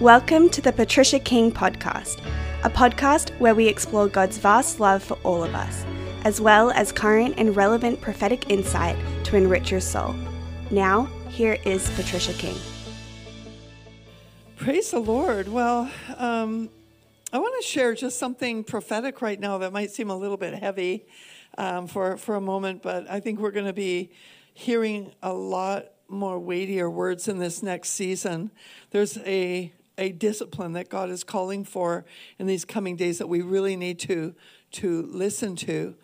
Welcome to the Patricia King Podcast, a podcast where we explore God's vast love for all of us, as well as current and relevant prophetic insight to enrich your soul. Now, here is Patricia King. Praise the Lord. Well, um, I want to share just something prophetic right now that might seem a little bit heavy um, for, for a moment, but I think we're going to be hearing a lot more weightier words in this next season. There's a a discipline that God is calling for in these coming days that we really need to to listen to.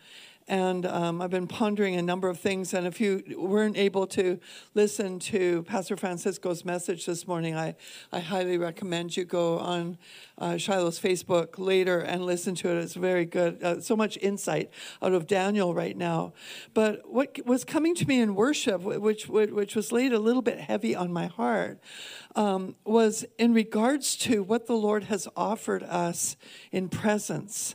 And um, I've been pondering a number of things. And if you weren't able to listen to Pastor Francisco's message this morning, I, I highly recommend you go on uh, Shiloh's Facebook later and listen to it. It's very good. Uh, so much insight out of Daniel right now. But what was coming to me in worship, which, which was laid a little bit heavy on my heart, um, was in regards to what the Lord has offered us in presence.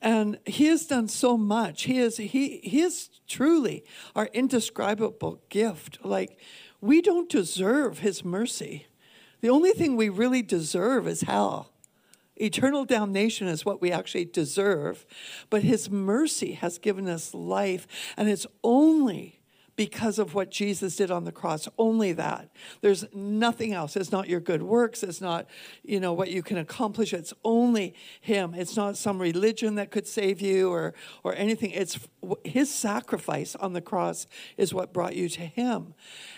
And he has done so much. He is he he is truly our indescribable gift. Like we don't deserve his mercy. The only thing we really deserve is hell. Eternal damnation is what we actually deserve, but his mercy has given us life, and it's only because of what Jesus did on the cross. Only that. There's nothing else. It's not your good works. It's not, you know, what you can accomplish. It's only Him. It's not some religion that could save you or or anything. It's His sacrifice on the cross is what brought you to Him.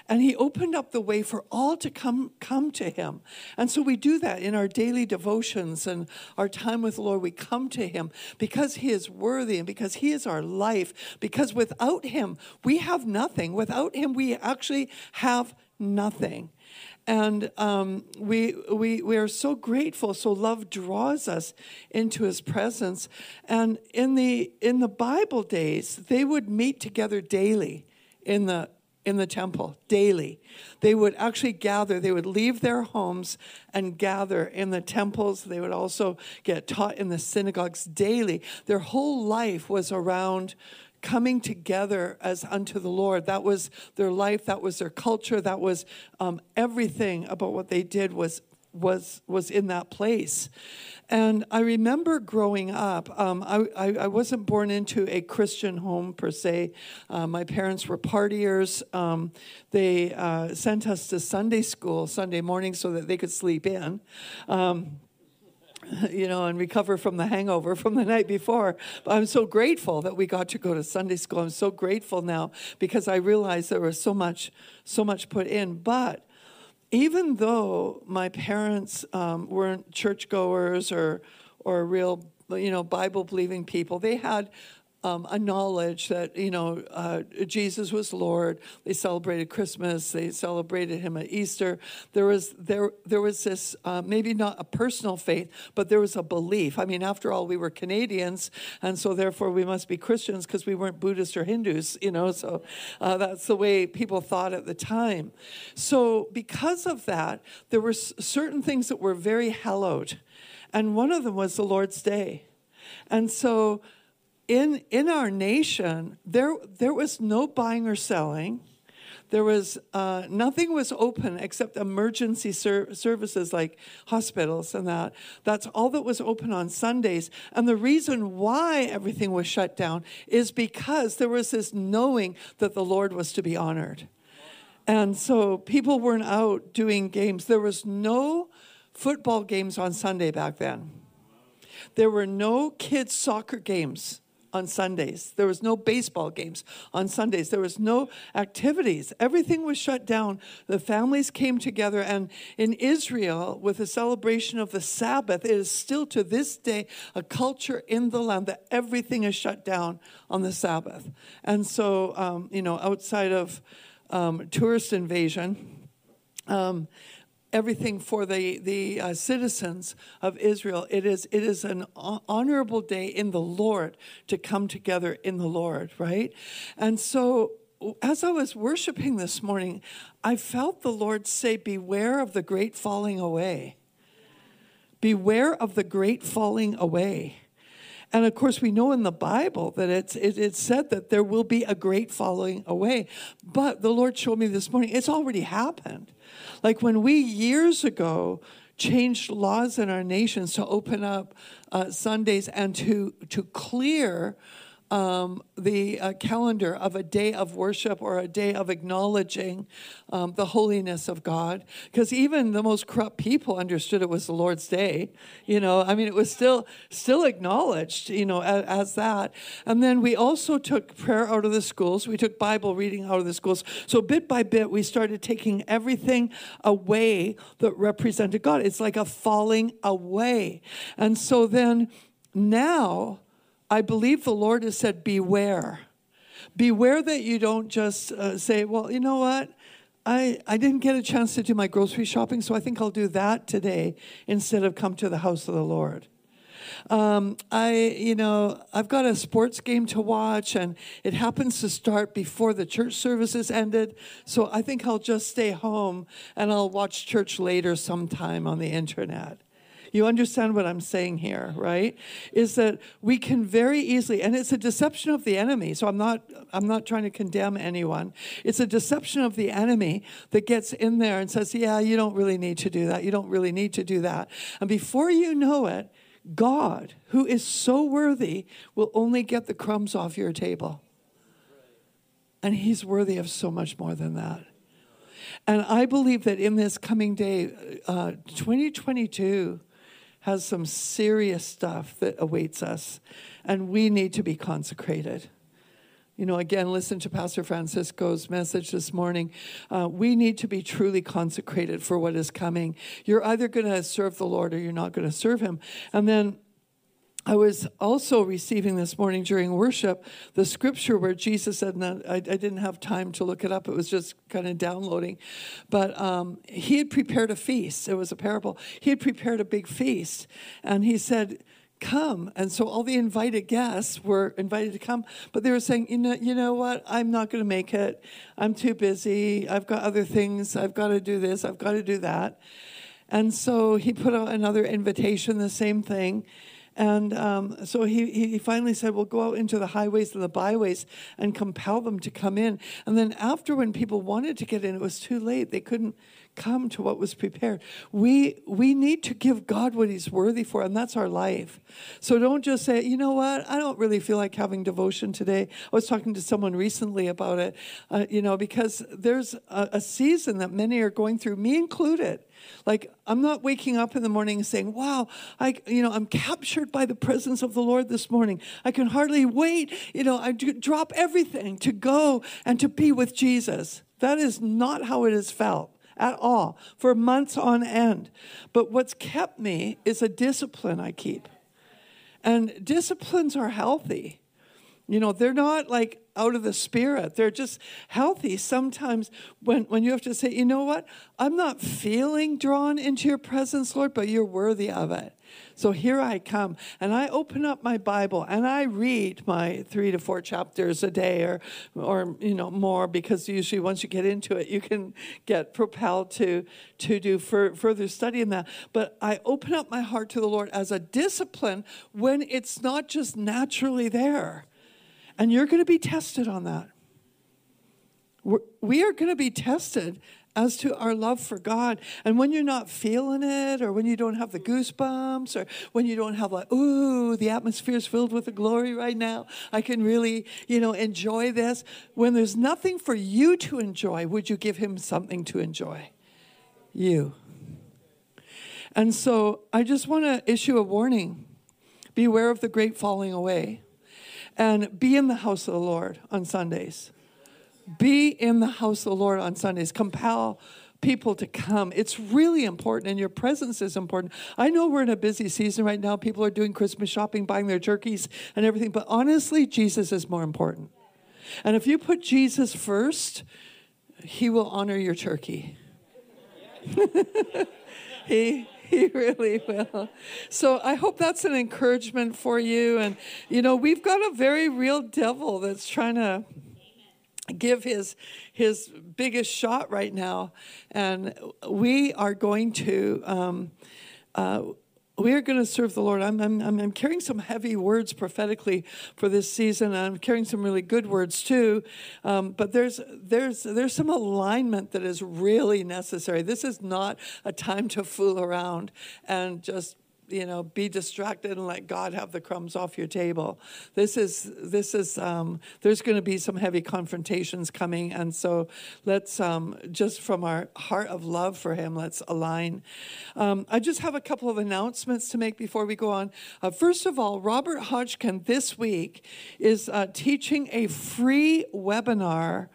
And he opened up the way for all to come, come to him. And so we do that in our daily devotions and our time with the Lord. We come to him because he is worthy and because he is our life. Because without him, we have nothing. Without him, we actually have nothing. And um, we, we, we are so grateful. So love draws us into his presence. And in the, in the Bible days, they would meet together daily in the in the temple daily. They would actually gather, they would leave their homes and gather in the temples. They would also get taught in the synagogues daily. Their whole life was around coming together as unto the Lord. That was their life, that was their culture, that was um, everything about what they did was was was in that place. And I remember growing up, um, I, I, I, wasn't born into a Christian home per se. Uh, my parents were partiers. Um, they uh, sent us to Sunday school Sunday morning so that they could sleep in. Um, you know, and recover from the hangover from the night before. But I'm so grateful that we got to go to Sunday school. I'm so grateful now because I realized there was so much, so much put in. But even though my parents um, weren't churchgoers or or real you know Bible believing people, they had um, a knowledge that you know uh, Jesus was Lord. They celebrated Christmas. They celebrated Him at Easter. There was there there was this uh, maybe not a personal faith, but there was a belief. I mean, after all, we were Canadians, and so therefore we must be Christians because we weren't Buddhists or Hindus. You know, so uh, that's the way people thought at the time. So because of that, there were certain things that were very hallowed, and one of them was the Lord's Day, and so in, in our nation, there, there was no buying or selling. There was uh, nothing was open except emergency ser- services like hospitals and that. That's all that was open on Sundays. And the reason why everything was shut down is because there was this knowing that the Lord was to be honored. And so people weren't out doing games. There was no football games on Sunday back then. There were no kids' soccer games on Sundays. There was no baseball games on Sundays. There was no activities. Everything was shut down. The families came together. And in Israel, with the celebration of the Sabbath, it is still to this day a culture in the land that everything is shut down on the Sabbath. And so, um, you know, outside of um, tourist invasion, um, everything for the, the uh, citizens of Israel. It is, it is an honorable day in the Lord to come together in the Lord, right? And so as I was worshiping this morning, I felt the Lord say, Beware of the great falling away. Beware of the great falling away. And of course, we know in the Bible that it's, it, it's said that there will be a great falling away. But the Lord showed me this morning, it's already happened. Like when we years ago changed laws in our nations to open up uh, Sundays and to to clear um, the uh, calendar of a day of worship or a day of acknowledging um, the holiness of God. Because even the most corrupt people understood it was the Lord's day. You know, I mean, it was still still acknowledged. You know, as, as that. And then we also took prayer out of the schools. We took Bible reading out of the schools. So bit by bit, we started taking everything away that represented God. It's like a falling away. And so then now I believe the Lord has said, Beware. Beware that you don't just uh, say, Well, you know what? I, I didn't get a chance to do my grocery shopping, so I think I'll do that today instead of come to the house of the Lord. Um, I, you know, I've got a sports game to watch, and it happens to start before the church services ended. So I think I'll just stay home and I'll watch church later sometime on the internet. You understand what I'm saying here, right? Is that we can very easily, and it's a deception of the enemy. So I'm not, I'm not trying to condemn anyone. It's a deception of the enemy that gets in there and says, "Yeah, you don't really need to do that. You don't really need to do that." And before you know it, God, who is so worthy, will only get the crumbs off your table. And He's worthy of so much more than that. And I believe that in this coming day, uh, 2022 has some serious stuff that awaits us, and we need to be consecrated. You know, again, listen to Pastor Francisco's message this morning. Uh, we need to be truly consecrated for what is coming. You're either going to serve the Lord or you're not going to serve Him. And then I was also receiving this morning during worship the scripture where Jesus said, and I, I didn't have time to look it up, it was just kind of downloading, but um, he had prepared a feast. It was a parable. He had prepared a big feast, and he said, Come. And so all the invited guests were invited to come, but they were saying, You know, you know what? I'm not going to make it. I'm too busy. I've got other things. I've got to do this. I've got to do that. And so he put out another invitation, the same thing. And um, so he, he finally said, Well, go out into the highways and the byways and compel them to come in. And then, after when people wanted to get in, it was too late. They couldn't come to what was prepared. We, we need to give God what He's worthy for, and that's our life. So don't just say, You know what? I don't really feel like having devotion today. I was talking to someone recently about it, uh, you know, because there's a, a season that many are going through, me included like I'm not waking up in the morning saying, "Wow, I you know, I'm captured by the presence of the Lord this morning. I can hardly wait, you know, I drop everything to go and to be with Jesus." That is not how it is felt at all for months on end. But what's kept me is a discipline I keep. And disciplines are healthy. You know, they're not like out of the spirit. They're just healthy. Sometimes when, when you have to say, you know what, I'm not feeling drawn into your presence, Lord, but you're worthy of it. So here I come, and I open up my Bible and I read my three to four chapters a day, or, or you know more, because usually once you get into it, you can get propelled to to do further study in that. But I open up my heart to the Lord as a discipline when it's not just naturally there. And you're going to be tested on that. We're, we are going to be tested as to our love for God. And when you're not feeling it, or when you don't have the goosebumps, or when you don't have like, ooh, the atmosphere is filled with the glory right now, I can really, you know, enjoy this. When there's nothing for you to enjoy, would you give him something to enjoy? You. And so I just want to issue a warning beware of the great falling away and be in the house of the Lord on Sundays. Be in the house of the Lord on Sundays. Compel people to come. It's really important, and your presence is important. I know we're in a busy season right now. People are doing Christmas shopping, buying their turkeys and everything, but honestly, Jesus is more important. And if you put Jesus first, he will honor your turkey. he he really will. So I hope that's an encouragement for you. And, you know, we've got a very real devil that's trying to give his his biggest shot right now and we are going to um, uh, we are going to serve the Lord. I'm, I'm, I'm carrying some heavy words prophetically for this season. I'm carrying some really good words too. Um, but there's, there's, there's some alignment that is really necessary. This is not a time to fool around and just you know, be distracted and let God have the crumbs off your table. This is, this is, um, there's going to be some heavy confrontations coming. And so let's, um, just from our heart of love for Him, let's align. Um, I just have a couple of announcements to make before we go on. Uh, first of all, Robert Hotchkin this week is uh, teaching a free webinar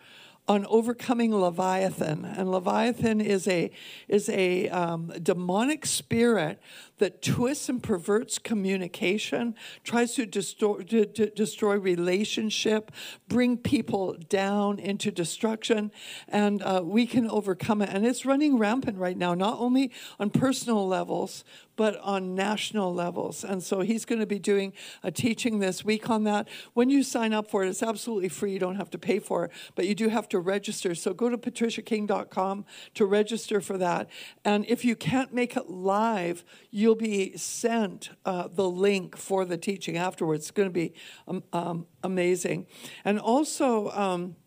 on overcoming Leviathan. And Leviathan is a, is a um, demonic spirit that twists and perverts communication, tries to destroy, to, to destroy relationship, bring people down into destruction, and uh, we can overcome it. And it's running rampant right now, not only on personal levels, but on national levels. And so he's going to be doing a teaching this week on that. When you sign up for it, it's absolutely free. You don't have to pay for it, but you do have to register. So go to patriciaking.com to register for that. And if you can't make it live, you'll be sent uh, the link for the teaching afterwards. It's going to be um, um, amazing. And also, um,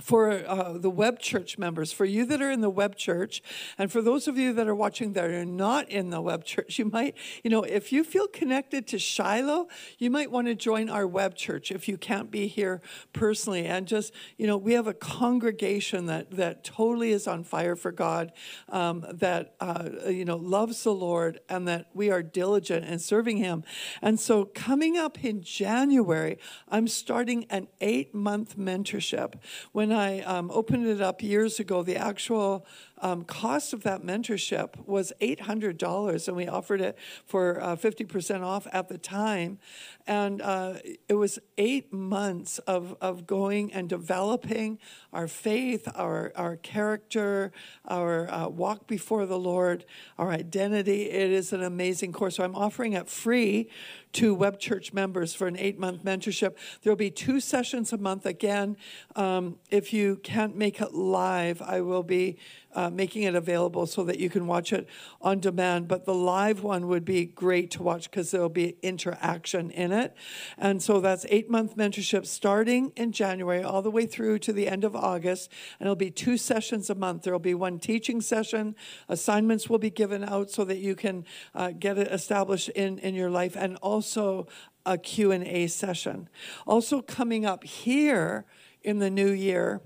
for uh, the web church members, for you that are in the web church, and for those of you that are watching that are not in the web church, you might, you know, if you feel connected to Shiloh, you might want to join our web church if you can't be here personally. And just, you know, we have a congregation that that totally is on fire for God, um, that uh, you know loves the Lord, and that we are diligent in serving Him. And so, coming up in January, I'm starting an eight month mentorship when when I um, opened it up years ago, the actual um, cost of that mentorship was $800, and we offered it for uh, 50% off at the time. And uh, it was eight months of, of going and developing our faith, our, our character, our uh, walk before the Lord, our identity. It is an amazing course. So I'm offering it free to Web Church members for an eight month mentorship. There'll be two sessions a month. Again, um, if you can't make it live, I will be uh, making it available so that you can watch it on demand. But the live one would be great to watch because there'll be interaction in it. And so that's eight month mentorship starting in January all the way through to the end of August. And it'll be two sessions a month. There'll be one teaching session. Assignments will be given out so that you can uh, get it established in, in your life and also a Q&A session. Also coming up here in the new year,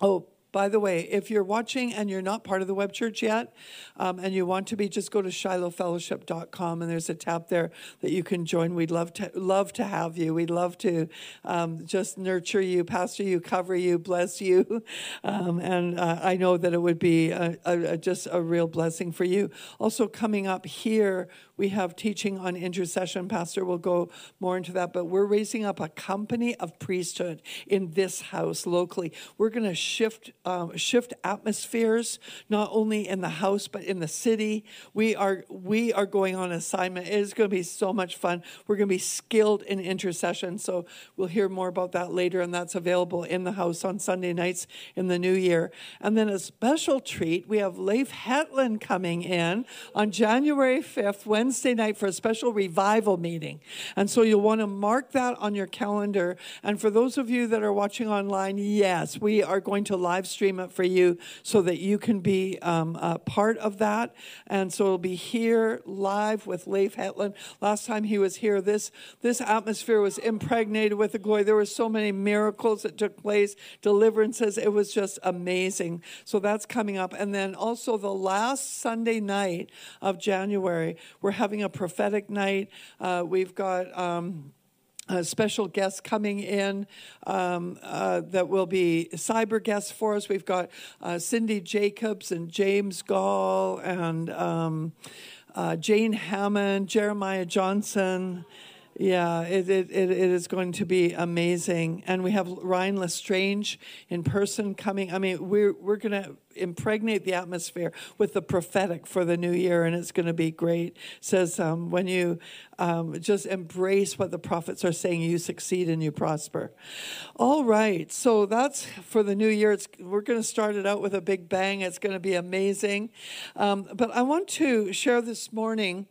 oh, by the way, if you're watching and you're not part of the web church yet, um, and you want to be, just go to shilohfellowship.com and there's a tab there that you can join. We'd love to love to have you. We'd love to um, just nurture you, pastor you, cover you, bless you, um, and uh, I know that it would be a, a, just a real blessing for you. Also, coming up here, we have teaching on intercession. Pastor will go more into that, but we're raising up a company of priesthood in this house locally. We're going to shift uh, shift atmospheres, not only in the house but in the city. We are we are going on assignment. It is going to be so much fun. We're going to be skilled in intercession, so we'll hear more about that later, and that's available in the house on Sunday nights in the new year. And then a special treat, we have Leif Hetland coming in on January 5th, Wednesday night, for a special revival meeting. And so you'll want to mark that on your calendar. And for those of you that are watching online, yes, we are going to live stream it for you so that you can be um, a part of that. And so it'll be here live with Leif Hetland. Last time he was here, this, this atmosphere was impregnated with the glory. There were so many miracles that took place, deliverances. It was just amazing. So that's coming up. And then also the last Sunday night of January, we're having a prophetic night. Uh, we've got. Um, a special guests coming in um, uh, that will be cyber guests for us. We've got uh, Cindy Jacobs and James Goll and um, uh, Jane Hamon, Jeremiah Johnson. Yeah, it, it, it is going to be amazing. And we have Ryan Lestrange in person coming. I mean, we're, we're going to impregnate the atmosphere with the prophetic for the new year, and it's going to be great. It says um, when you um, just embrace what the prophets are saying, you succeed and you prosper. All right, so that's for the new year. It's, we're going to start it out with a big bang. It's going to be amazing. Um, but I want to share this morning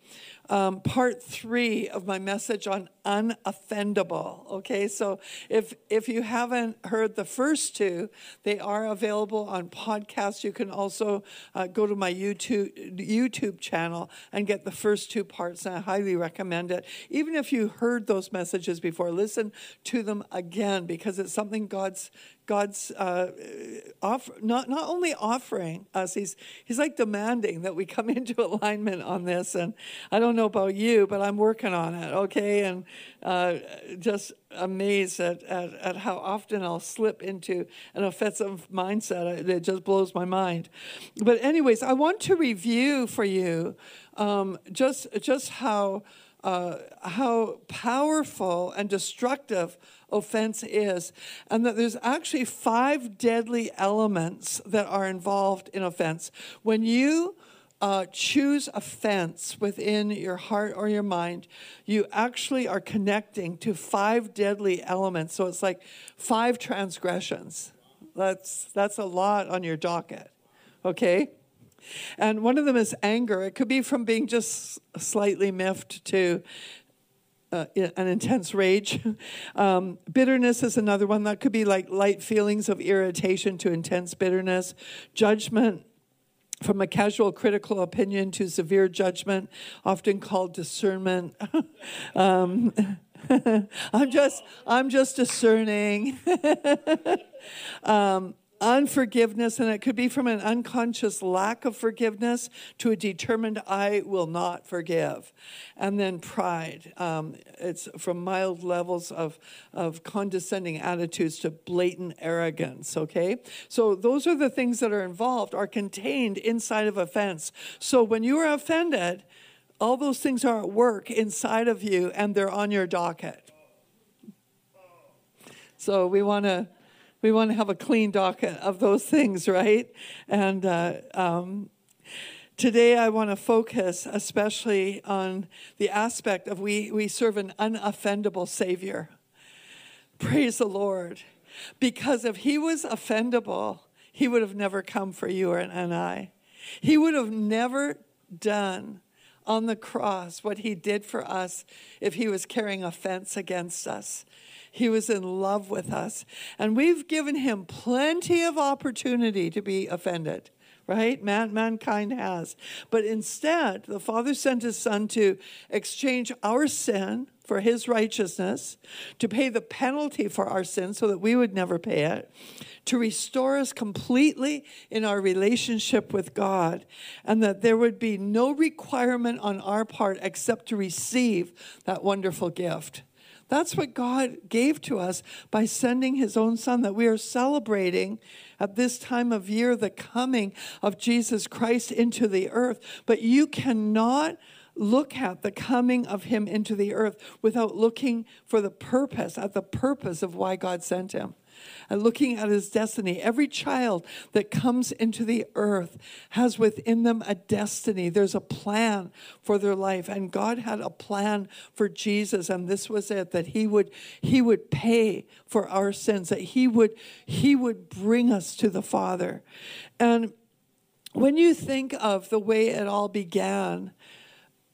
um, part three of my message on unoffendable. Okay, so if if you haven't heard the first two, they are available on podcast. You can also uh, go to my YouTube YouTube channel and get the first two parts, and I highly recommend it. Even if you heard those messages before, listen to them again because it's something God's God's uh, offer, not, not only offering us, he's, he's like demanding that we come into alignment on this. And I don't know about you, but I'm working on it, okay? And uh, just amazed at, at, at, how often I'll slip into an offensive mindset. It just blows my mind. But, anyways, I want to review for you um, just, just how, uh, how powerful and destructive offense is, and that there's actually five deadly elements that are involved in offense. When you uh, choose offense within your heart or your mind, you actually are connecting to five deadly elements. So it's like five transgressions. That's, that's a lot on your docket, okay? And one of them is anger. It could be from being just slightly miffed to uh, an intense rage. Um, bitterness is another one that could be like light feelings of irritation to intense bitterness. Judgment, from a casual critical opinion to severe judgment, often called discernment. um, I'm just, I'm just discerning. um, unforgiveness, and it could be from an unconscious lack of forgiveness to a determined I will not forgive. And then pride. Um, it's from mild levels of, of condescending attitudes to blatant arrogance, okay? So those are the things that are involved, are contained inside of offense. So when you are offended, all those things are at work inside of you and they're on your docket. So we want to we want to have a clean docket of those things, right? And uh, um, today I want to focus especially on the aspect of we, we serve an unoffendable Savior. Praise the Lord. Because if He was offendable, He would have never come for you and I. He would have never done on the cross what He did for us if He was carrying offense against us. He was in love with us. And we've given him plenty of opportunity to be offended, right? Man, mankind has. But instead, the Father sent his Son to exchange our sin for his righteousness, to pay the penalty for our sin so that we would never pay it, to restore us completely in our relationship with God, and that there would be no requirement on our part except to receive that wonderful gift. That's what God gave to us by sending his own son, that we are celebrating at this time of year the coming of Jesus Christ into the earth. But you cannot look at the coming of him into the earth without looking for the purpose, at the purpose of why God sent him and looking at his destiny. Every child that comes into the earth has within them a destiny. There's a plan for their life. And God had a plan for Jesus, and this was it that he would he would pay for our sins, that he would he would bring us to the Father. And when you think of the way it all began,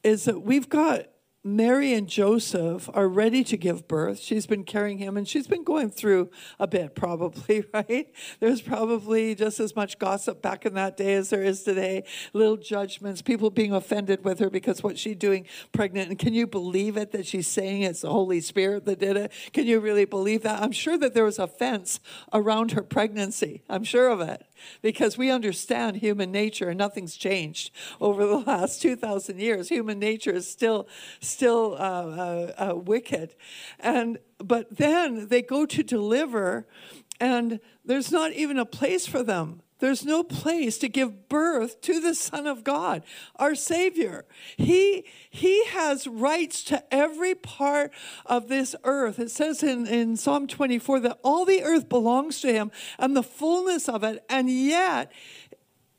is that we've got Mary and Joseph are ready to give birth. She's been carrying him and she's been going through a bit, probably, right? There's probably just as much gossip back in that day as there is today. Little judgments, people being offended with her because what's she doing pregnant? And can you believe it that she's saying it's the Holy Spirit that did it? Can you really believe that? I'm sure that there was offense around her pregnancy. I'm sure of it because we understand human nature and nothing's changed over the last 2,000 years. Human nature is still, still uh, uh, uh, wicked. And, but then they go to deliver, and there's not even a place for them there's no place to give birth to the Son of God, our Savior. He, he has rights to every part of this earth. It says in, in Psalm 24 that all the earth belongs to Him and the fullness of it, and yet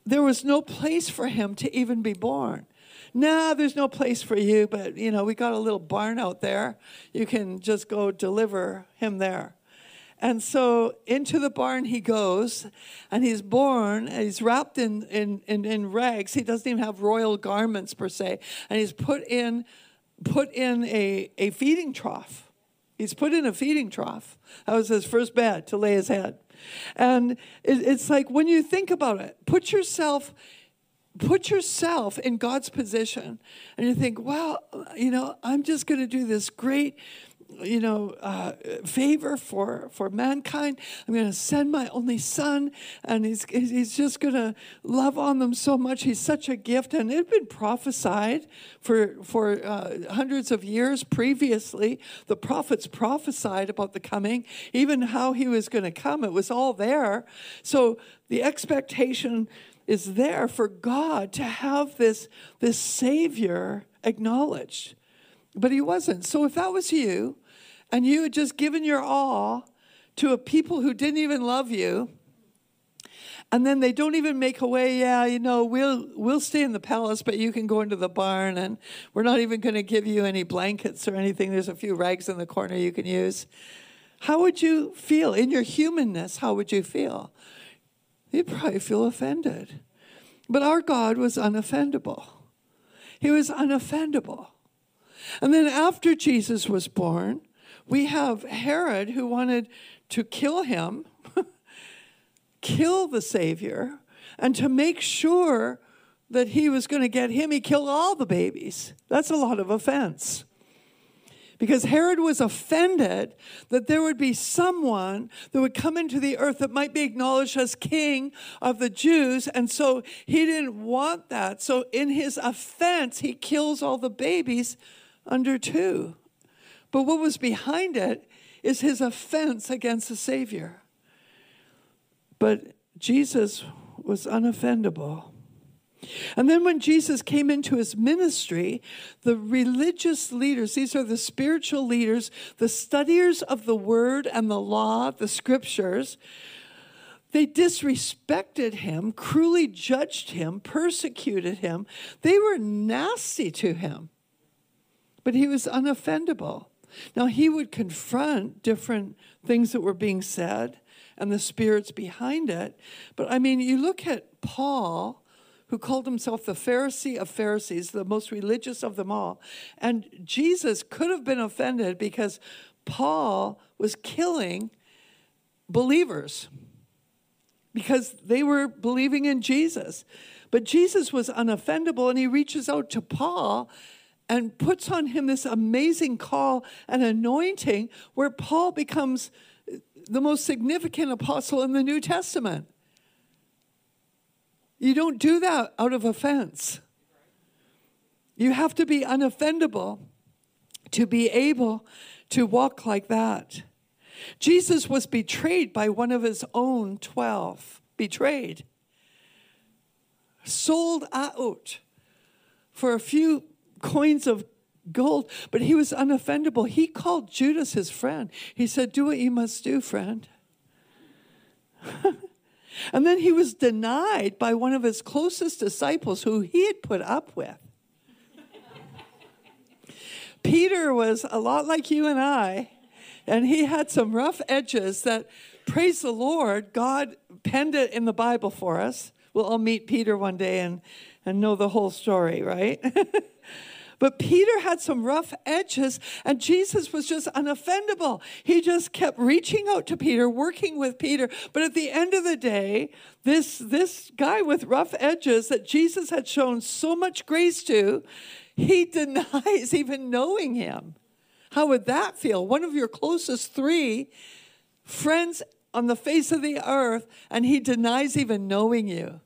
there was no place for him to even be born. Nah, there's no place for you, but you know, we got a little barn out there. You can just go deliver him there. And so into the barn he goes, and he's born, and he's wrapped in, in, in, in, rags. He doesn't even have royal garments per se. And he's put in, put in a, a feeding trough. He's put in a feeding trough. That was his first bed to lay his head. And it, it's like when you think about it, put yourself put yourself in God's position and you think, well, you know, I'm just going to do this great you know, uh, favor for, for mankind. I'm going to send my only son, and he's, he's just going to love on them so much. He's such a gift. And it had been prophesied for, for uh, hundreds of years previously. The prophets prophesied about the coming, even how he was going to come. It was all there. So the expectation is there for God to have this, this Savior acknowledged. But he wasn't. So if that was you, and you had just given your all to a people who didn't even love you, and then they don't even make a way, yeah, you know, we'll we'll stay in the palace, but you can go into the barn and we're not even going to give you any blankets or anything. There's a few rags in the corner you can use. How would you feel in your humanness? How would you feel? You'd probably feel offended. But our God was unoffendable. He was unoffendable. And then after Jesus was born, we have Herod who wanted to kill him, kill the Savior, and to make sure that he was going to get him, he killed all the babies. That's a lot of offense. Because Herod was offended that there would be someone that would come into the earth that might be acknowledged as king of the Jews. And so he didn't want that. So in his offense, he kills all the babies under two. But what was behind it is his offense against the Savior. But Jesus was unoffendable. And then when Jesus came into his ministry, the religious leaders, these are the spiritual leaders, the studiers of the word and the law, the scriptures, they disrespected him, cruelly judged him, persecuted him. They were nasty to him. But he was unoffendable. Now, he would confront different things that were being said and the spirits behind it. But I mean, you look at Paul, who called himself the Pharisee of Pharisees, the most religious of them all. And Jesus could have been offended because Paul was killing believers because they were believing in Jesus. But Jesus was unoffendable and he reaches out to Paul and puts on him this amazing call and anointing where Paul becomes the most significant apostle in the New Testament. You don't do that out of offense. You have to be unoffendable to be able to walk like that. Jesus was betrayed by one of his own 12, betrayed, sold out for a few coins of gold, but he was unoffendable. He called Judas his friend. He said, Do what you must do, friend. and then he was denied by one of his closest disciples who he had put up with. Peter was a lot like you and I, and he had some rough edges that, praise the Lord, God penned it in the Bible for us. We'll all meet Peter one day and, and know the whole story, right? But Peter had some rough edges, and Jesus was just unoffendable. He just kept reaching out to Peter, working with Peter. But at the end of the day, this, this guy with rough edges that Jesus had shown so much grace to, he denies even knowing him. How would that feel? One of your closest three friends on the face of the earth, and he denies even knowing you.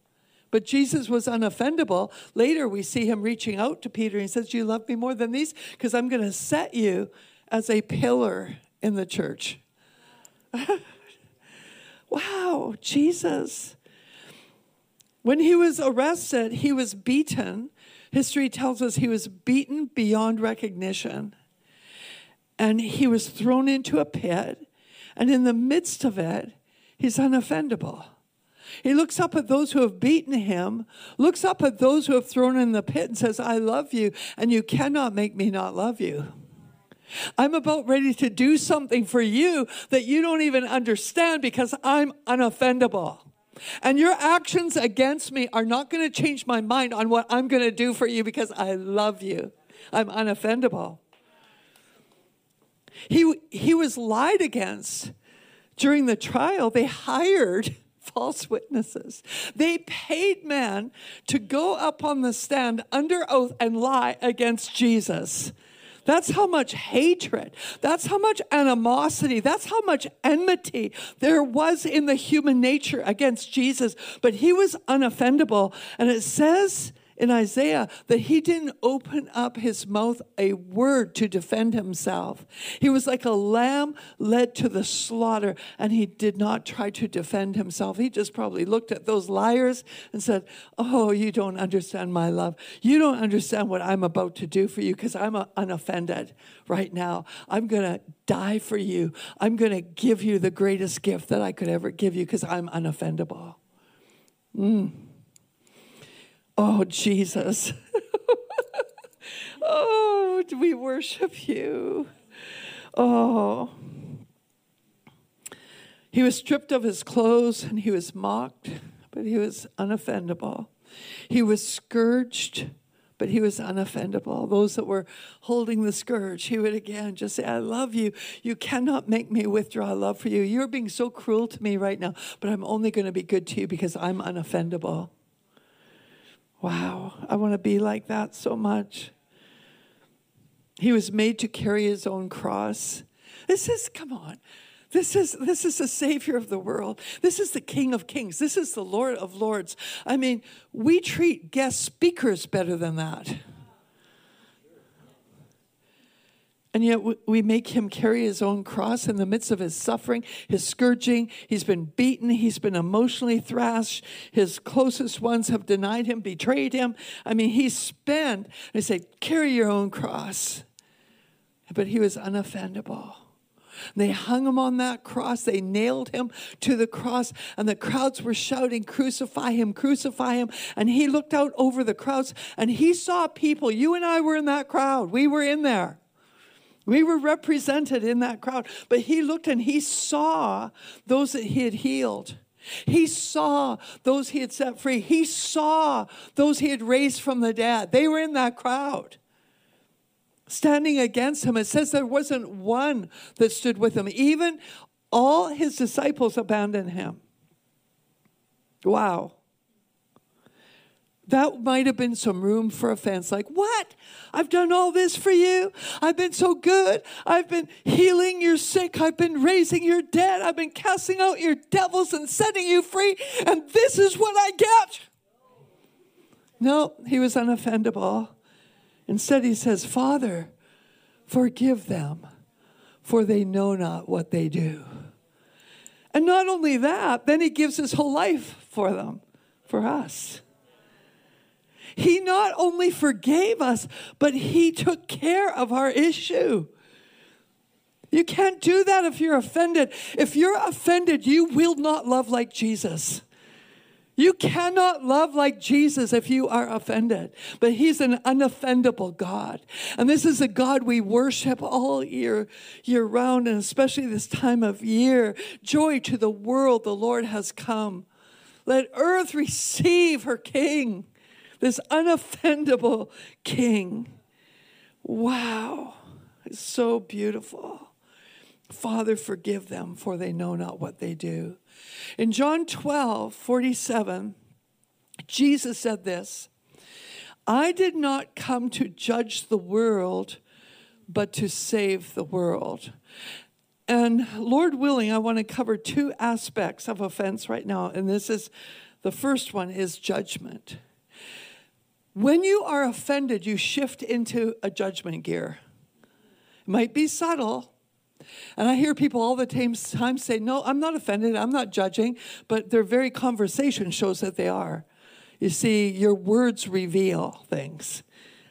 But Jesus was unoffendable. Later, we see him reaching out to Peter and he says, Do you love me more than these? Because I'm going to set you as a pillar in the church. wow, Jesus. When he was arrested, he was beaten. History tells us he was beaten beyond recognition. And he was thrown into a pit. And in the midst of it, he's unoffendable. He looks up at those who have beaten him, looks up at those who have thrown in the pit, and says, I love you, and you cannot make me not love you. I'm about ready to do something for you that you don't even understand because I'm unoffendable. And your actions against me are not going to change my mind on what I'm going to do for you because I love you. I'm unoffendable. He, he was lied against during the trial. They hired false witnesses. They paid men to go up on the stand under oath and lie against Jesus. That's how much hatred, that's how much animosity, that's how much enmity there was in the human nature against Jesus. But he was unoffendable. And it says in Isaiah that he didn't open up his mouth a word to defend himself. He was like a lamb led to the slaughter, and he did not try to defend himself. He just probably looked at those liars and said, Oh, you don't understand my love. You don't understand what I'm about to do for you because I'm unoffended right now. I'm going to die for you. I'm going to give you the greatest gift that I could ever give you because I'm unoffendable. Mm. Oh, Jesus. oh, we worship you. Oh. He was stripped of his clothes and he was mocked, but he was unoffendable. He was scourged, but he was unoffendable. Those that were holding the scourge, he would again just say, I love you. You cannot make me withdraw love for you. You're being so cruel to me right now, but I'm only going to be good to you because I'm unoffendable. Wow, I want to be like that so much. He was made to carry his own cross. This is, come on. This is this is the savior of the world. This is the king of kings. This is the lord of lords. I mean, we treat guest speakers better than that. And yet we make him carry his own cross in the midst of his suffering, his scourging. He's been beaten. He's been emotionally thrashed. His closest ones have denied him, betrayed him. I mean, he's spent. They say, carry your own cross. But he was unoffendable. They hung him on that cross. They nailed him to the cross, and the crowds were shouting, Crucify him, crucify him. And he looked out over the crowds and he saw people. You and I were in that crowd, we were in there. We were represented in that crowd. But he looked and he saw those that he had healed. He saw those he had set free. He saw those he had raised from the dead. They were in that crowd standing against him. It says there wasn't one that stood with him. Even all his disciples abandoned him. Wow that might have been some room for offense. Like, what? I've done all this for you. I've been so good. I've been healing your sick. I've been raising your dead. I've been casting out your devils and setting you free. And this is what I get. No, he was unoffendable. Instead, he says, Father, forgive them, for they know not what they do. And not only that, then he gives his whole life for them, for us. He not only forgave us, but He took care of our issue. You can't do that if you're offended. If you're offended, you will not love like Jesus. You cannot love like Jesus if you are offended. But He's an unoffendable God. And this is a God we worship all year, year round, and especially this time of year. Joy to the world, the Lord has come. Let earth receive her King this unoffendable king. Wow, it's so beautiful. Father, forgive them, for they know not what they do. In John 12, 47, Jesus said this I did not come to judge the world, but to save the world. And Lord willing, I want to cover two aspects of offense right now. And this is the first one is judgment. When you are offended, you shift into a judgment gear. It might be subtle. And I hear people all the time say, No, I'm not offended, I'm not judging, but their very conversation shows that they are. You see, your words reveal things.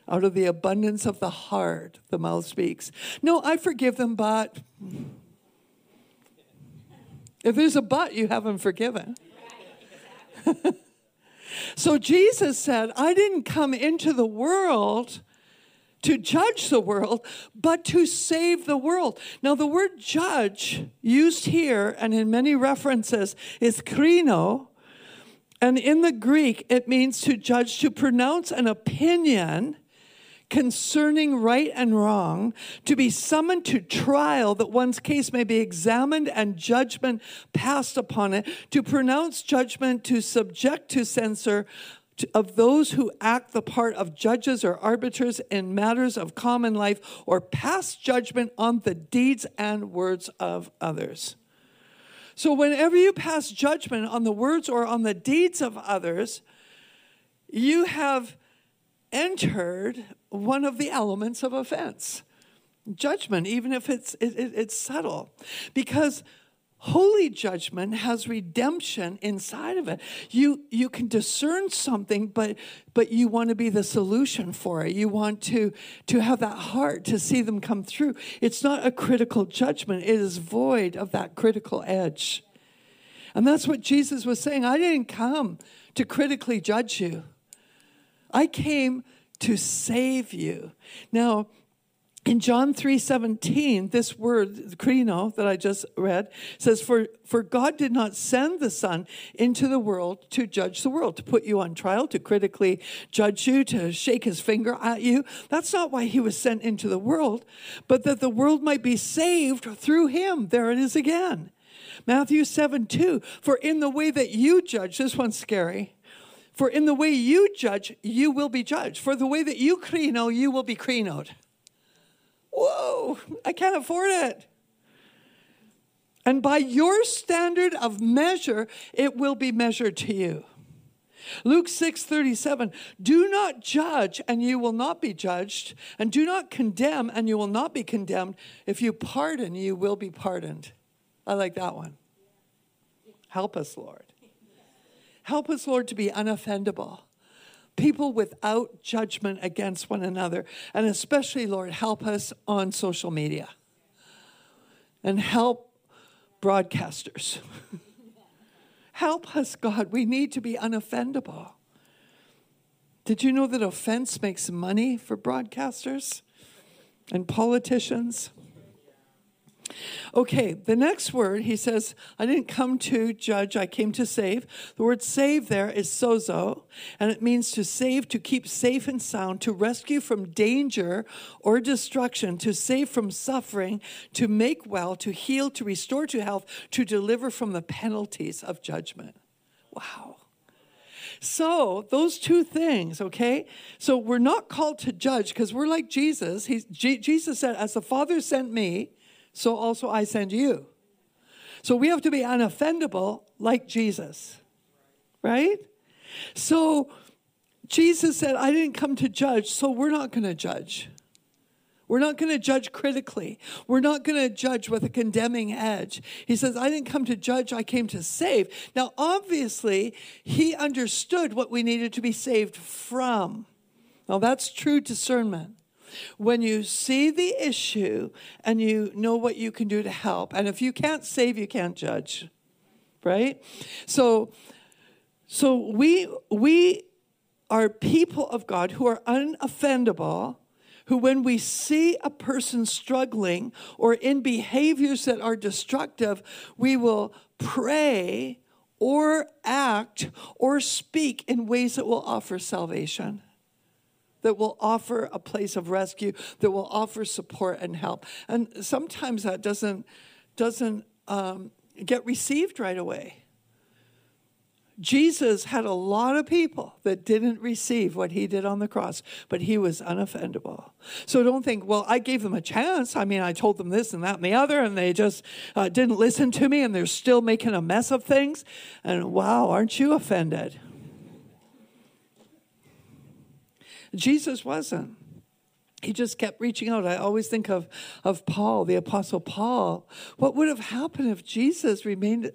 Out of the abundance of the heart, the mouth speaks. No, I forgive them, but if there's a but, you haven't forgiven. so Jesus said, I didn't come into the world to judge the world, but to save the world. Now, the word judge used here and in many references is krino. And in the Greek, it means to judge, to pronounce an opinion concerning right and wrong, to be summoned to trial that one's case may be examined and judgment passed upon it, to pronounce judgment, to subject to censor of those who act the part of judges or arbiters in matters of common life or pass judgment on the deeds and words of others. So, whenever you pass judgment on the words or on the deeds of others, you have entered one of the elements of offense. Judgment, even if it's, it, it, it's subtle. Because holy judgment has redemption inside of it. You you can discern something but but you want to be the solution for it. You want to to have that heart to see them come through. It's not a critical judgment. It is void of that critical edge. And that's what jesus was saying. I didn't come to critically judge you. I came to save you. Now, in John 3:17, this word, krino, that I just read, says, for, for God did not send the Son into the world to judge the world, to put you on trial, to critically judge you, to shake his finger at you. That's not why he was sent into the world, but that the world might be saved through him. There it is again. Matthew 7 2. For in the way that you judge, this one's scary. For in the way you judge, you will be judged. For the way that you krino, you will be krinoed. Whoa, I can't afford it. And by your standard of measure, it will be measured to you. Luke 6 37, do not judge and you will not be judged, and do not condemn and you will not be condemned. If you pardon, you will be pardoned. I like that one. Help us, Lord. Help us, Lord, to be unoffendable. People without judgment against one another. And especially, Lord, help us on social media. And help broadcasters. help us, God. We need to be unoffendable. Did you know that offense makes money for broadcasters and politicians? Okay, the next word, he says, I didn't come to judge, I came to save. The word save there is sozo, and it means to save, to keep safe and sound, to rescue from danger or destruction, to save from suffering, to make well, to heal, to restore to health, to deliver from the penalties of judgment. Wow. So, those two things, okay? So, we're not called to judge because we're like Jesus. He's, G- Jesus said, As the Father sent me, so also I send you. So we have to be unoffendable like Jesus, right? So Jesus said, I didn't come to judge, so we're not going to judge. We're not going to judge critically. We're not going to judge with a condemning edge. He says, I didn't come to judge, I came to save. Now, obviously, he understood what we needed to be saved from. Now, that's true discernment when you see the issue and you know what you can do to help. And if you can't save, you can't judge. Right? So so we we are people of God who are unoffendable who, when we see a person struggling or in behaviors that are destructive, we will pray or act or speak in ways that will offer salvation that will offer a place of rescue, that will offer support and help. And sometimes that doesn't, doesn't um, get received right away. Jesus had a lot of people that didn't receive what he did on the cross, but he was unoffendable. So don't think, well, I gave them a chance. I mean, I told them this and that and the other, and they just uh, didn't listen to me, and they're still making a mess of things. And wow, aren't you offended? Jesus wasn't. He just kept reaching out. I always think of, of Paul, the Apostle Paul. What would have happened if Jesus remained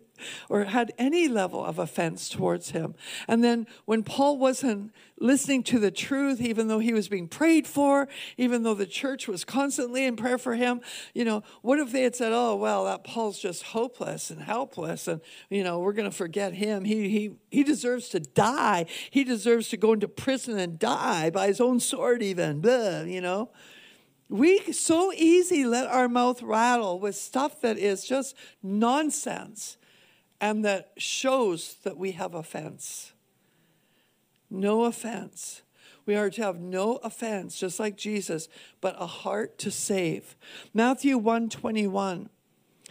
or had any level of offense towards him. And then when Paul wasn't listening to the truth, even though he was being prayed for, even though the church was constantly in prayer for him, you know, what if they had said, oh, well, that Paul's just hopeless and helpless and, you know, we're going to forget him. He, he, he deserves to die. He deserves to go into prison and die by his own sword even, Blah, you know. We so easy let our mouth rattle with stuff that is just nonsense and that shows that we have offense. No offense. We are to have no offense, just like Jesus, but a heart to save. Matthew 121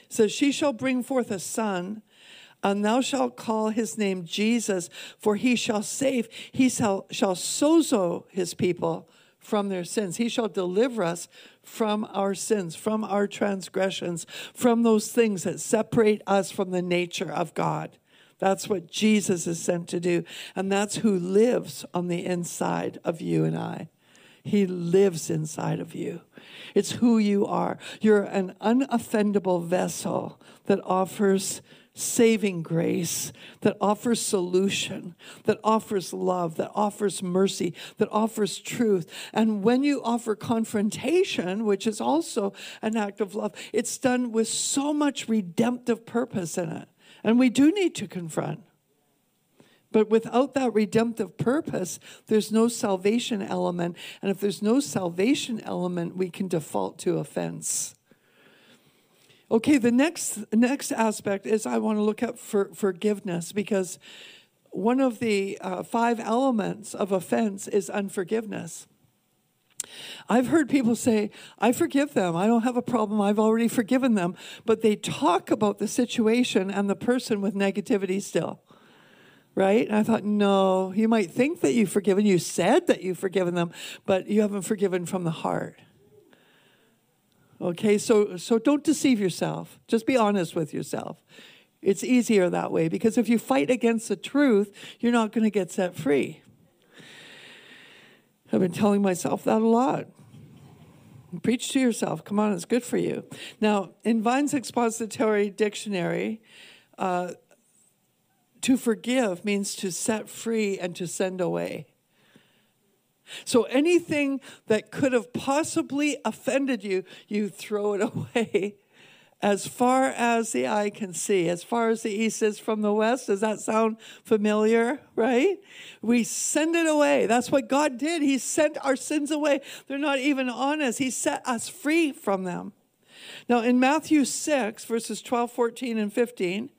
says, She shall bring forth a son, and thou shalt call his name Jesus, for he shall save, he shall, shall sozo his people from their sins. He shall deliver us from our sins, from our transgressions, from those things that separate us from the nature of God. That's what Jesus is sent to do. And that's who lives on the inside of you and I. He lives inside of you. It's who you are. You're an unoffendable vessel that offers saving grace, that offers solution, that offers love, that offers mercy, that offers truth. And when you offer confrontation, which is also an act of love, it's done with so much redemptive purpose in it. And we do need to confront. But without that redemptive purpose, there's no salvation element. And if there's no salvation element, we can default to offense. Okay, the next next aspect is I want to look at for, forgiveness because one of the uh, five elements of offense is unforgiveness. I've heard people say, I forgive them. I don't have a problem. I've already forgiven them. But they talk about the situation and the person with negativity still. Right? And I thought, no, you might think that you've forgiven. You said that you've forgiven them, but you haven't forgiven from the heart. Okay, so so don't deceive yourself. Just be honest with yourself. It's easier that way because if you fight against the truth, you're not going to get set free. I've been telling myself that a lot. Preach to yourself. Come on, it's good for you. Now, in Vine's expository dictionary, uh, to forgive means to set free and to send away. So anything that could have possibly offended you, you throw it away as far as the eye can see, as far as the east is from the west. Does that sound familiar? Right? We send it away. That's what God did. He sent our sins away. They're not even on us, He set us free from them. Now, in Matthew 6, verses 12, 14, and 15,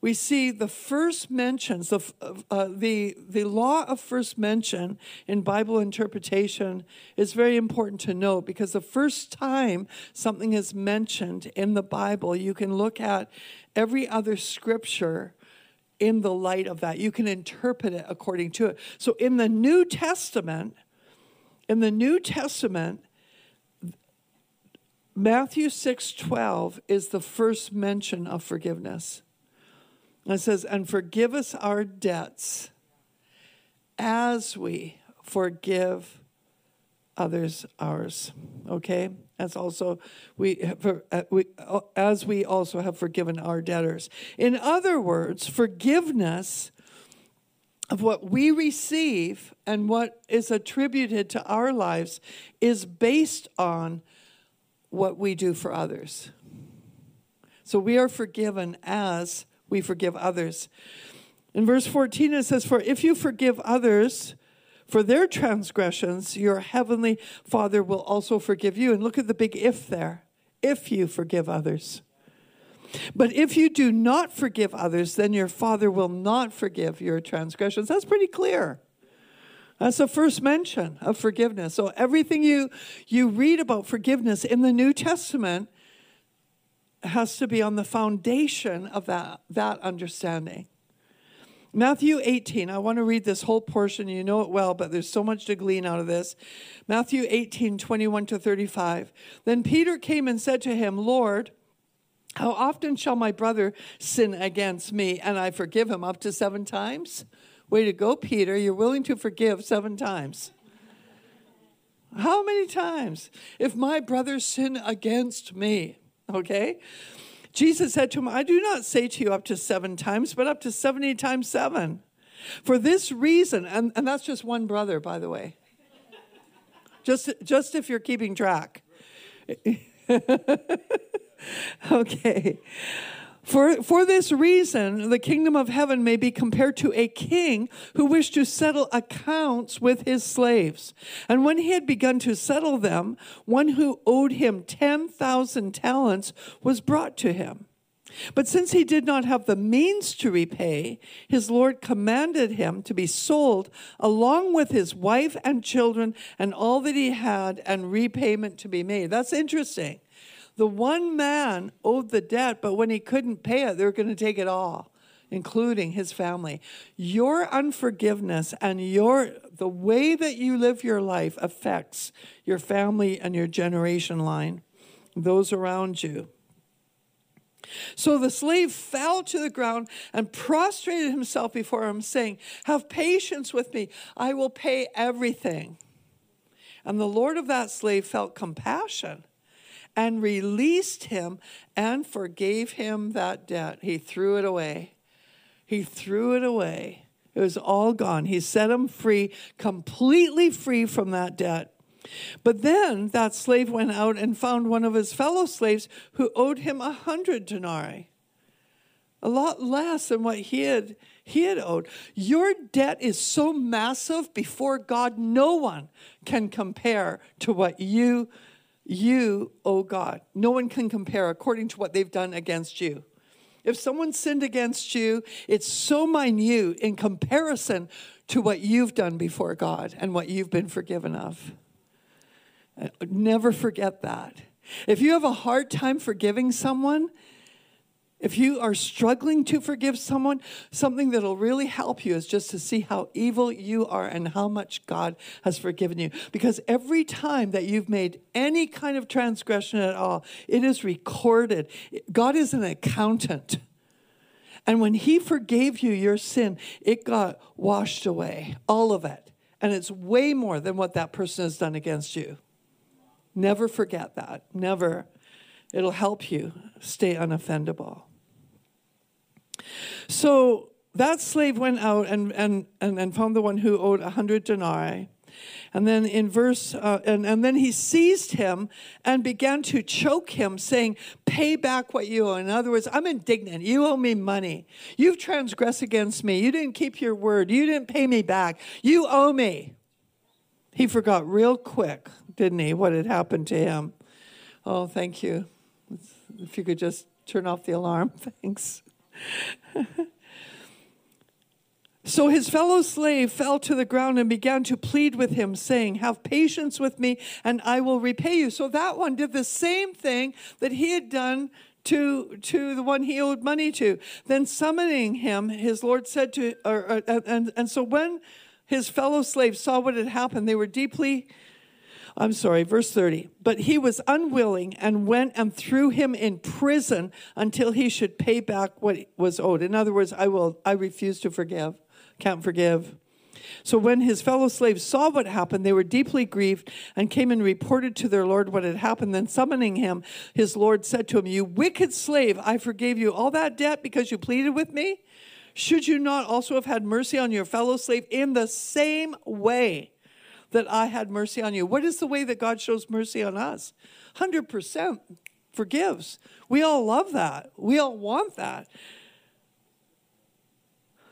we see the first mentions, of, uh, the, the law of first mention in Bible interpretation is very important to note because the first time something is mentioned in the Bible, you can look at every other scripture in the light of that. You can interpret it according to it. So in the New Testament, in the New Testament, Matthew 6:12 is the first mention of forgiveness. It says, and forgive us our debts as we forgive others ours. Okay? As also we, uh, we uh, as we also have forgiven our debtors. In other words, forgiveness of what we receive and what is attributed to our lives is based on what we do for others. So we are forgiven as we forgive others. In verse 14, it says, For if you forgive others for their transgressions, your heavenly Father will also forgive you. And look at the big if there if you forgive others. But if you do not forgive others, then your Father will not forgive your transgressions. That's pretty clear. That's the first mention of forgiveness. So everything you you read about forgiveness in the New Testament has to be on the foundation of that, that understanding. Matthew 18, I want to read this whole portion. You know it well, but there's so much to glean out of this. Matthew 18, 21 to 35. Then Peter came and said to him, Lord, how often shall my brother sin against me and I forgive him? Up to seven times? Way to go, Peter. You're willing to forgive seven times. How many times? If my brother sin against me, okay? Jesus said to him, I do not say to you up to seven times, but up to 70 times seven. For this reason, and, and that's just one brother, by the way. just, just if you're keeping track. okay. For, for this reason, the kingdom of heaven may be compared to a king who wished to settle accounts with his slaves. And when he had begun to settle them, one who owed him 10,000 talents was brought to him. But since he did not have the means to repay, his Lord commanded him to be sold along with his wife and children and all that he had, and repayment to be made. That's interesting. The one man owed the debt, but when he couldn't pay it, they were going to take it all, including his family. Your unforgiveness and your the way that you live your life affects your family and your generation line, those around you. So the slave fell to the ground and prostrated himself before him, saying, Have patience with me, I will pay everything. And the Lord of that slave felt compassion and released him and forgave him that debt. He threw it away. He threw it away. It was all gone. He set him free, completely free from that debt. But then that slave went out and found one of his fellow slaves who owed him a hundred denarii, a lot less than what he had, he had owed. Your debt is so massive before God, no one can compare to what you you, O oh God. No one can compare according to what they've done against you. If someone sinned against you, it's so minute in comparison to what you've done before God and what you've been forgiven of. Uh, never forget that. If you have a hard time forgiving someone, if you are struggling to forgive someone, something that'll really help you is just to see how evil you are and how much God has forgiven you. Because every time that you've made any kind of transgression at all, it is recorded. God is an accountant. And when He forgave you your sin, it got washed away, all of it. And it's way more than what that person has done against you. Never forget that. Never. It'll help you stay unoffendable. So that slave went out and, and, and, and found the one who owed a hundred denarii. And then in verse, uh, and, and then he seized him and began to choke him, saying, Pay back what you owe. In other words, I'm indignant. You owe me money. You've transgressed against me. You didn't keep your word. You didn't pay me back. You owe me. He forgot real quick, didn't he, what had happened to him. Oh, thank you. If you could just turn off the alarm, thanks. So his fellow slave fell to the ground and began to plead with him, saying, Have patience with me, and I will repay you. So that one did the same thing that he had done to, to the one he owed money to. Then summoning him, his Lord said to, or, or, and, and so when his fellow slaves saw what had happened, they were deeply I'm sorry, verse 30. But he was unwilling and went and threw him in prison until he should pay back what was owed. In other words, I will I refuse to forgive. Can't forgive. So when his fellow slaves saw what happened, they were deeply grieved and came and reported to their Lord what had happened. Then summoning him, his Lord said to him, You wicked slave, I forgave you all that debt because you pleaded with me. Should you not also have had mercy on your fellow slave in the same way? That I had mercy on you. What is the way that God shows mercy on us? 100% forgives. We all love that. We all want that.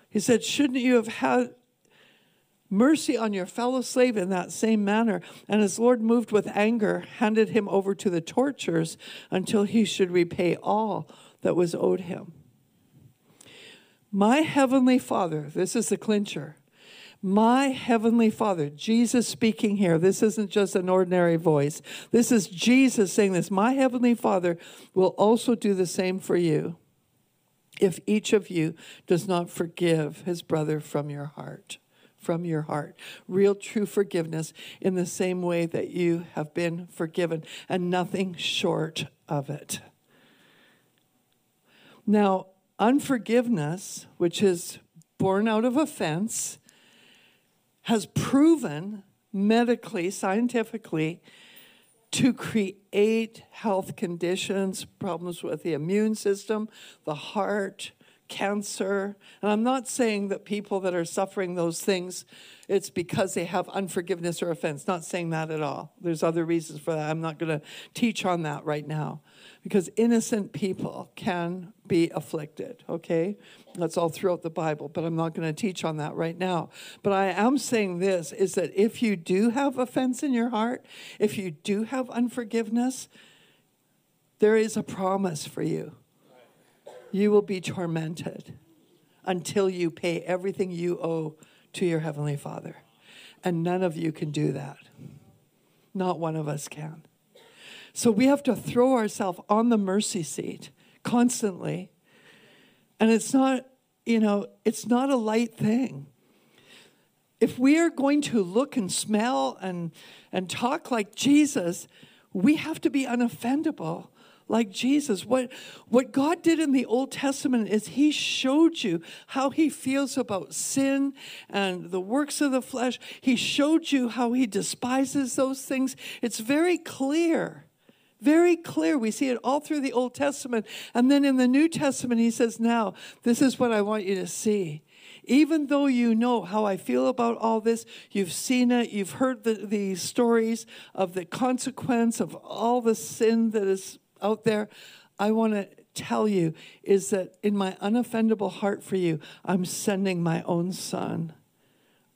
He said, Shouldn't you have had mercy on your fellow slave in that same manner? And his Lord, moved with anger, handed him over to the torturers until he should repay all that was owed him. My heavenly Father, this is the clincher my heavenly Father, Jesus speaking here, this isn't just an ordinary voice. This is Jesus saying this. My heavenly Father will also do the same for you if each of you does not forgive his brother from your heart. From your heart. Real, true forgiveness in the same way that you have been forgiven, and nothing short of it. Now, unforgiveness, which is born out of offense, has proven medically, scientifically, to create health conditions, problems with the immune system, the heart, cancer. And I'm not saying that people that are suffering those things, it's because they have unforgiveness or offense. Not saying that at all. There's other reasons for that. I'm not going to teach on that right now because innocent people can be afflicted, okay? That's all throughout the Bible, but I'm not going to teach on that right now. But I am saying this is that if you do have offense in your heart, if you do have unforgiveness, there is a promise for you you will be tormented until you pay everything you owe to your Heavenly Father. And none of you can do that. Not one of us can. So we have to throw ourselves on the mercy seat constantly. And it's not, you know, it's not a light thing. If we are going to look and smell and, and talk like Jesus, we have to be unoffendable like Jesus. What, what God did in the Old Testament is He showed you how He feels about sin and the works of the flesh. He showed you how He despises those things. It's very clear. Very clear. We see it all through the Old Testament. And then in the New Testament, he says, Now, this is what I want you to see. Even though you know how I feel about all this, you've seen it, you've heard the, the stories of the consequence of all the sin that is out there, I want to tell you is that in my unoffendable heart for you, I'm sending my own son.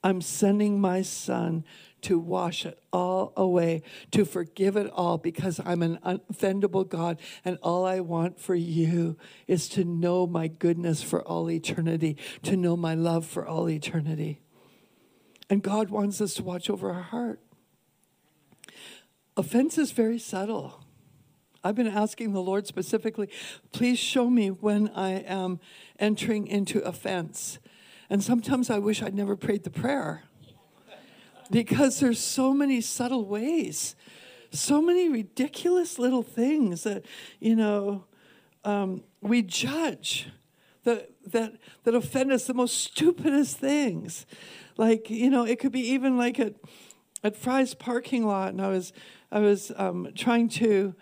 I'm sending my son to wash it all away, to forgive it all, because I'm an unoffendable God. And all I want for you is to know my goodness for all eternity, to know my love for all eternity. And God wants us to watch over our heart. Offense is very subtle. I've been asking the Lord specifically, please show me when I am entering into offense. And sometimes I wish I'd never prayed the prayer because there's so many subtle ways, so many ridiculous little things that, you know, um, we judge that, that, that offend us, the most stupidest things. Like, you know, it could be even like at, at Fry's parking lot, and I was, I was um, trying to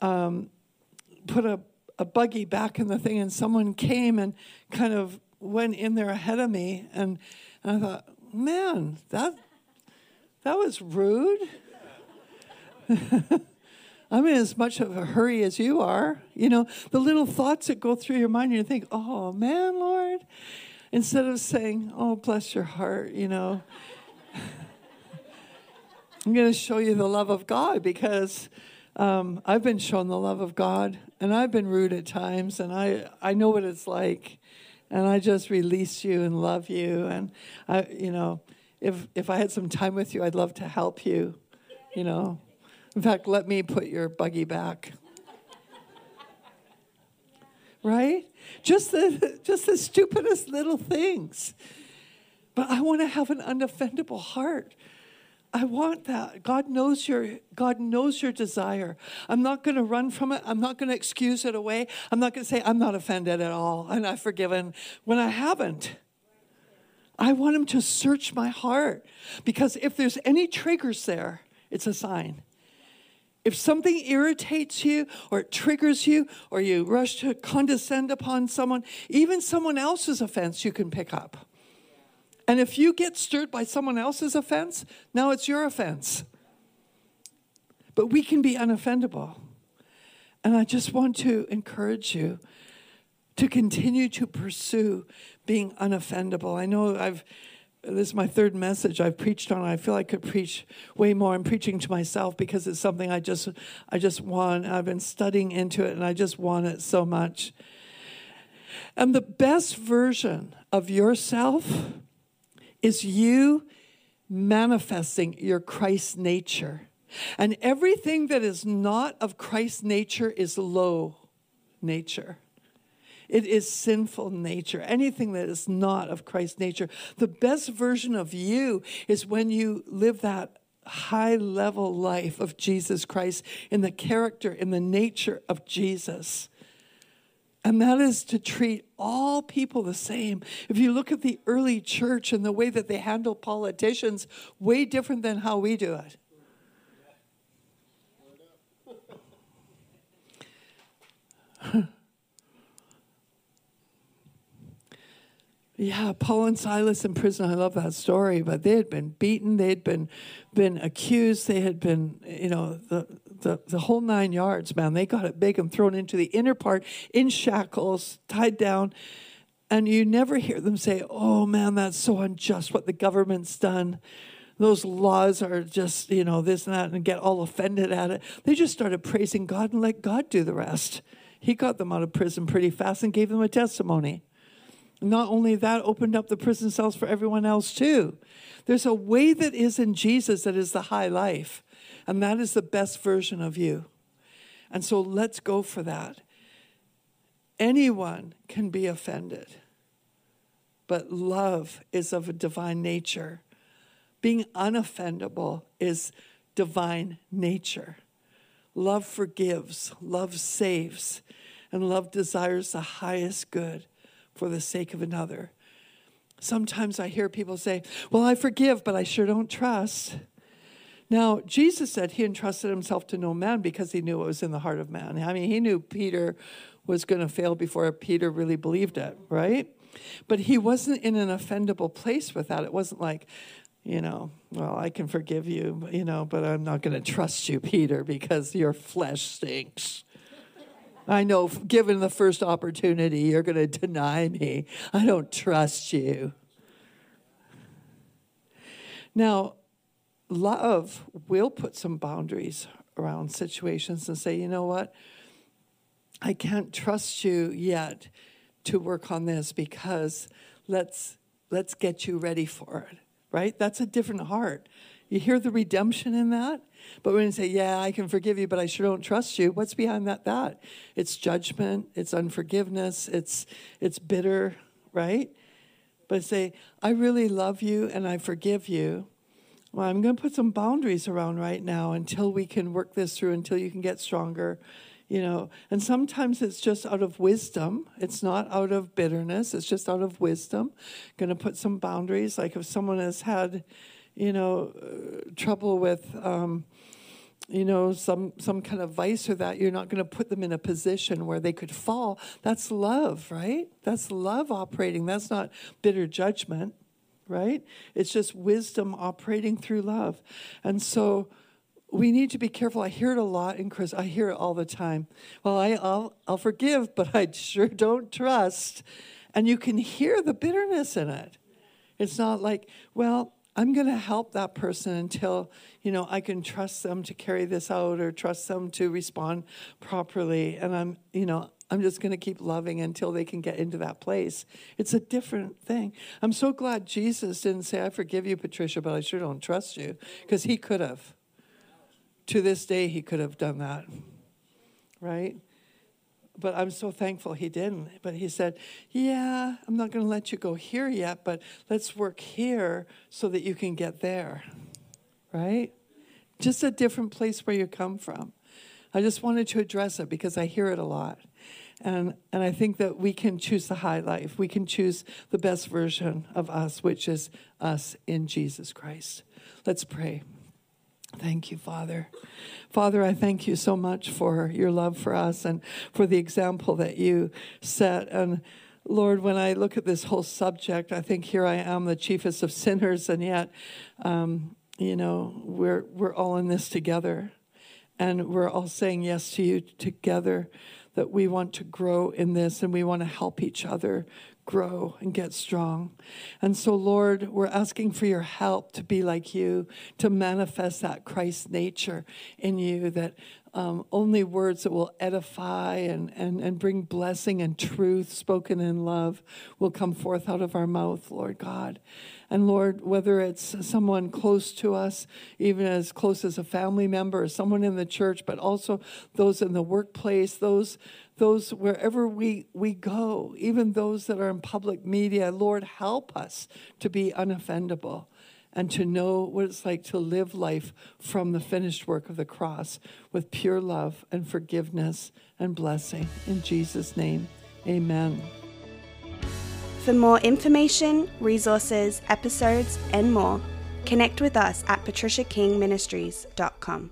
um, put a, a buggy back in the thing, and someone came and kind of went in there ahead of me, and, and I thought, man, that that was rude. I'm in as much of a hurry as you are. You know, the little thoughts that go through your mind, you think, oh man, Lord. Instead of saying, oh, bless your heart, you know. I'm going to show you the love of God because um, I've been shown the love of God, and I've been rude at times, and I, I know what it's like. And I just release you and love you. And, I, you know, if, if I had some time with you, I'd love to help you, you know. In fact, let me put your buggy back. right? Just the, just the stupidest little things. But I want to have an unoffendable heart. I want that. God knows your God knows your desire. I'm not going to run from it. I'm not going to excuse it away. I'm not going to say I'm not offended at all and I've forgiven when I haven't. I want him to search my heart because if there's any triggers there, it's a sign. If something irritates you or it triggers you or you rush to condescend upon someone, even someone else's offense you can pick up. And if you get stirred by someone else's offense, now it's your offense. But we can be unoffendable. And I just want to encourage you to continue to pursue being unoffendable. I know I've this is my third message I've preached on. I feel I could preach way more. I'm preaching to myself because it's something I just I just want. I've been studying into it and I just want it so much. And the best version of yourself is you manifesting your Christ nature. And everything that is not of Christ's nature is low nature. It is sinful nature. Anything that is not of Christ's nature. The best version of you is when you live that high level life of Jesus Christ in the character, in the nature of Jesus and that is to treat all people the same. If you look at the early church and the way that they handle politicians, way different than how we do it. yeah, Paul and Silas in prison. I love that story. But they had been beaten. They had been been accused. They had been, you know, the, the, the whole nine yards, man. They got it big and thrown into the inner part in shackles, tied down. And you never hear them say, Oh man, that's so unjust what the government's done. Those laws are just, you know, this and that, and get all offended at it. They just started praising God and let God do the rest. He got them out of prison pretty fast and gave them a testimony. Not only that, opened up the prison cells for everyone else too. There's a way that is in Jesus that is the high life, and that is the best version of you. And so let's go for that. Anyone can be offended, but love is of a divine nature. Being unoffendable is divine nature. Love forgives, love saves, and love desires the highest good for the sake of another. Sometimes I hear people say, Well, I forgive, but I sure don't trust. Now, Jesus said he entrusted himself to no man because he knew what was in the heart of man. I mean, he knew Peter was going to fail before Peter really believed it, right? But he wasn't in an offendable place with that. It wasn't like, you know, well, I can forgive you, you know, but I'm not going to trust you, Peter, because your flesh stinks. I know, given the first opportunity, you're going to deny me. I don't trust you. Now, love will put some boundaries around situations and say, you know what? I can't trust you yet to work on this because let's let's get you ready for it. Right? That's a different heart. You hear the redemption in that? But when you say, Yeah, I can forgive you, but I sure don't trust you, what's behind that that? It's judgment, it's unforgiveness, it's it's bitter, right? But say, I really love you and I forgive you. Well, I'm going to put some boundaries around right now until we can work this through, until you can get stronger, you know. And sometimes it's just out of wisdom. It's not out of bitterness. It's just out of wisdom. Going to put some boundaries. Like if someone has had, you know, uh, trouble with, um, you know, some some kind of vice or that, you're not going to put them in a position where they could fall. That's love, right? That's love operating. That's not bitter judgment, right? It's just wisdom operating through love. And so we need to be careful. I hear it a lot in Chris. I hear it all the time. Well, I, will I'll forgive, but I sure don't trust. And you can hear the bitterness in it. It's not like, well, I'm going to help that person until, you know, I can trust them to carry this out or trust them to respond properly. And I'm, you know, I'm just going to keep loving until they can get into that place. It's a different thing. I'm so glad Jesus didn't say, I forgive you, Patricia, but I sure don't trust you, because he could have. To this day, he could have done that, right? but I'm so thankful he didn't. But he said, Yeah, I'm not going to let you go here yet, but let's work here so that you can get there. Right? Just a different place where you come from. I just wanted to address it because I hear it a lot. And, and I think that we can choose the high life. We can choose the best version of us, which is us in Jesus Christ. Let's pray. Thank you, Father. Father, I thank you so much for your love for us and for the example that you set. And Lord, when I look at this whole subject, I think here I am, the chiefest of sinners, and yet, um, you know, we're we're all in this together, and we're all saying yes to you together. That we want to grow in this, and we want to help each other grow and get strong. And so, Lord, we're asking for your help to be like you, to manifest that Christ nature in you, that um, only words that will edify and, and, and bring blessing and truth spoken in love will come forth out of our mouth, Lord God. And Lord, whether it's someone close to us, even as close as a family member or someone in the church, but also those in the workplace, those those wherever we, we go, even those that are in public media, Lord, help us to be unoffendable and to know what it's like to live life from the finished work of the cross with pure love and forgiveness and blessing. In Jesus' name, amen. For more information, resources, episodes, and more, connect with us at patriciakingministries.com.